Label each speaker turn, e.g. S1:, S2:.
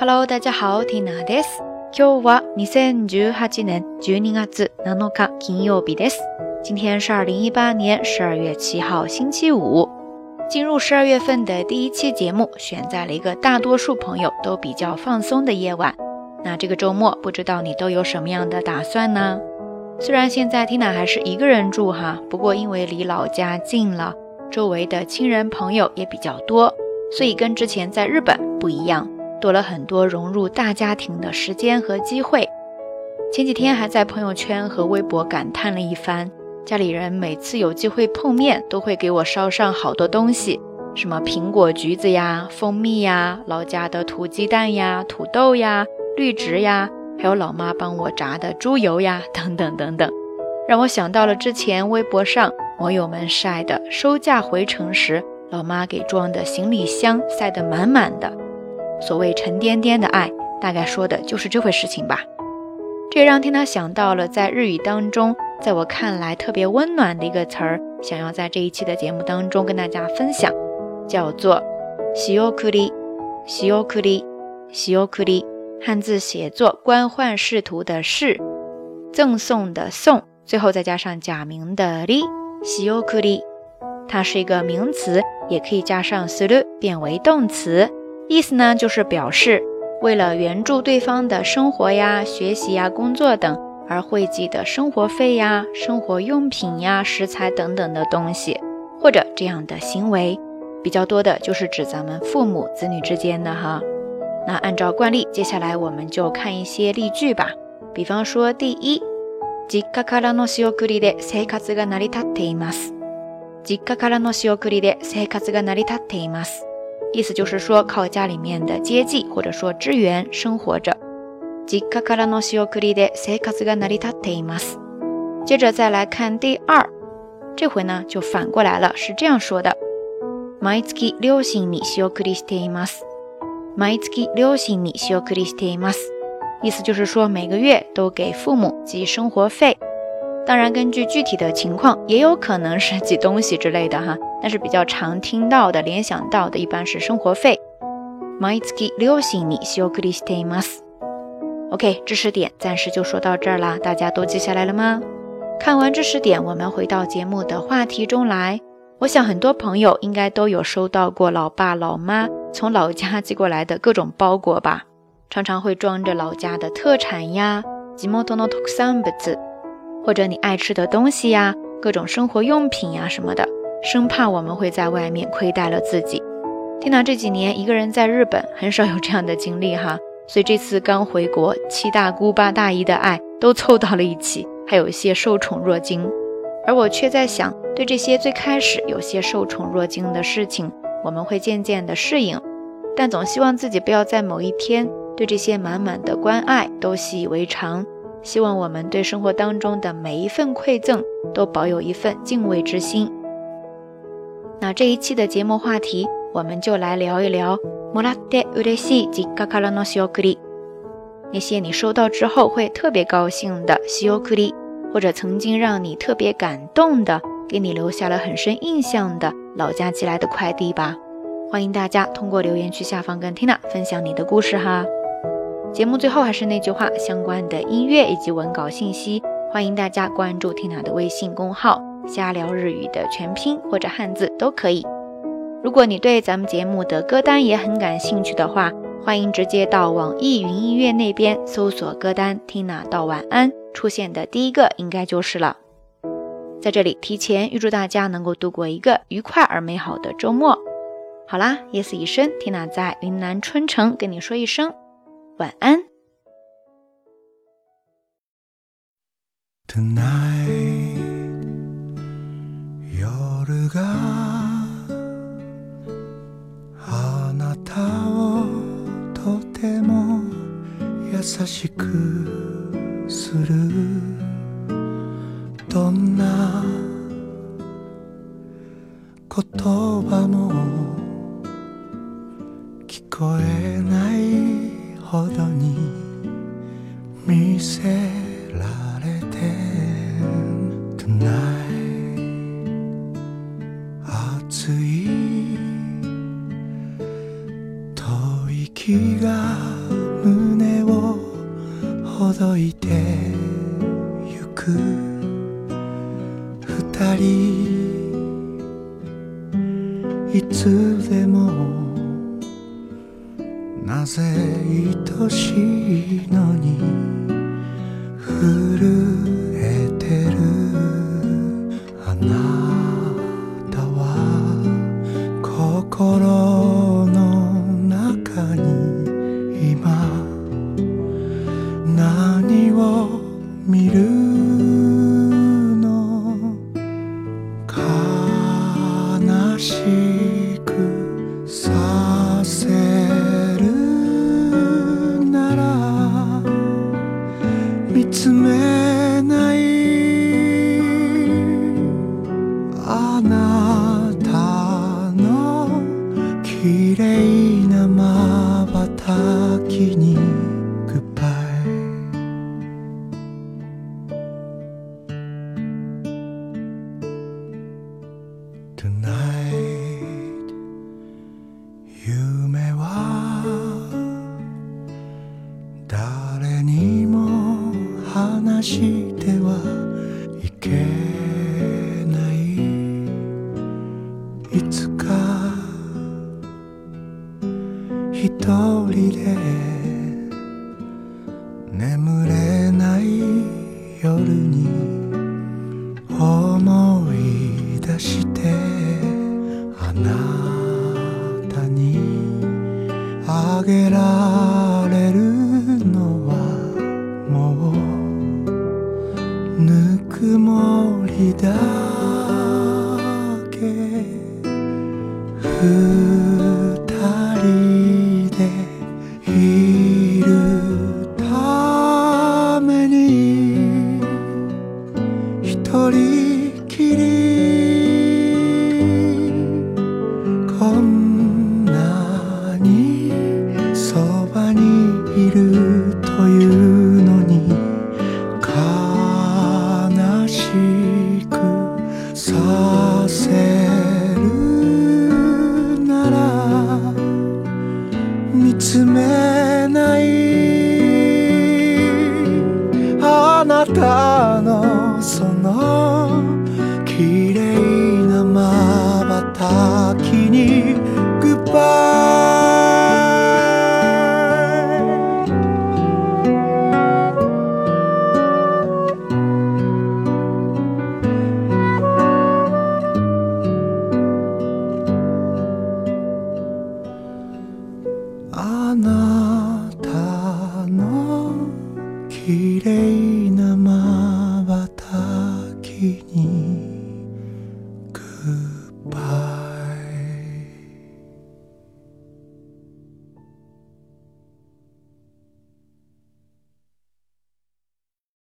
S1: Hello，大家好，Tina です。今日は二千十八年十二月七日金曜日です。今天是二零一八年十二月七号，星期五。进入十二月份的第一期节目，选在了一个大多数朋友都比较放松的夜晚。那这个周末，不知道你都有什么样的打算呢？虽然现在 Tina 还是一个人住哈，不过因为离老家近了，周围的亲人朋友也比较多，所以跟之前在日本不一样， 多了很多融入大家庭的时间和机会。前几天还在朋友圈和微博感叹了一番，家里人每次有机会碰面，都会给我捎上好多东西，什么苹果、橘子呀、蜂蜜呀、老家的土鸡蛋呀、土豆呀、绿植呀。还有老妈帮我炸的猪油呀，等等等等，让我想到了之前微博上网友们晒的收假回城时，老妈给装的行李箱塞得满满的。所谓沉甸甸的爱，大概说的就是这回事情吧。这也让听他想到了在日语当中，在我看来特别温暖的一个词儿，想要在这一期的节目当中跟大家分享，叫做“西欧克里，西欧克里，西欧克里”。汉字写作官宦仕途的仕，赠送的送，最后再加上假名的里，西欧克里，它是一个名词，也可以加上する变为动词，意思呢就是表示为了援助对方的生活呀、学习呀、工作等而汇集的生活费呀、生活用品呀、食材等等的东西，或者这样的行为，比较多的就是指咱们父母子女之间的哈。那按照惯例，接下来我们就看一些例句吧。比方说，第一，実家からの仕送りで生活が成り立っています。実家からの仕送りで生活が成り立っています。 意思就是说，靠家里面的接济或者说支援生活着。実家からの仕送りで生活が成り立っています。接着再来看第二，这回呢就反过来了，是这样说的：毎月両親に仕送りしています。毎月両親に仕送りしています。意思就是说每个月都给父母寄生活费。 当然，根据具体的情况，也有可能是寄东西之类的哈。但是比较常听到的、联想到的，一般是生活费。毎月両親に仕送りしています。OK，知识点暂时就说到这儿啦，大家都记下来了吗？看完知识点，我们回到节目的话题中来。我想很多朋友应该都有收到过老爸老妈从老家寄过来的各种包裹吧，常常会装着老家的特产呀， 或者你爱吃的东西呀，各种生活用品呀什么的，生怕我们会在外面亏待了自己。听到这几年一个人在日本，很少有这样的经历哈，所以这次刚回国，七大姑八大姨的爱都凑到了一起，还有一些受宠若惊。而我却在想，对这些最开始有些受宠若惊的事情，我们会渐渐的适应，但总希望自己不要在某一天对这些满满的关爱都习以为常。希望我们对生活当中的每一份馈赠都保有一份敬畏之心。那这一期的节目话题，我们就来聊一聊那些你收到之后会特别高兴的西欧克里。或者曾经让你特别感动的，给你留下了很深印象的老家寄来的快递吧。欢迎大家通过留言区下方跟 Tina 分享你的故事哈。节目最后还是那句话，相关的音乐以及文稿信息，欢迎大家关注 Tina 的微信公号“瞎聊日语”的全拼或者汉字都可以。如果你对咱们节目的歌单也很感兴趣的话，欢迎直接到网易云音乐那边搜索歌单 “Tina 道晚安”。出现的第一个应该就是了。在这里提前预祝大家能够度过一个愉快而美好的周末。好啦，夜色已深，缇娜在云南春城跟你说一声晚安。
S2: Tonight 夜があなたをとても優しく
S1: するどんな言葉も聞こえない肌に見せられて Tonight 熱い吐息
S2: が胸をほどいてゆく二人いつでもなぜ愛しいのに震えてる。あなたは心熟悉的。たのその綺麗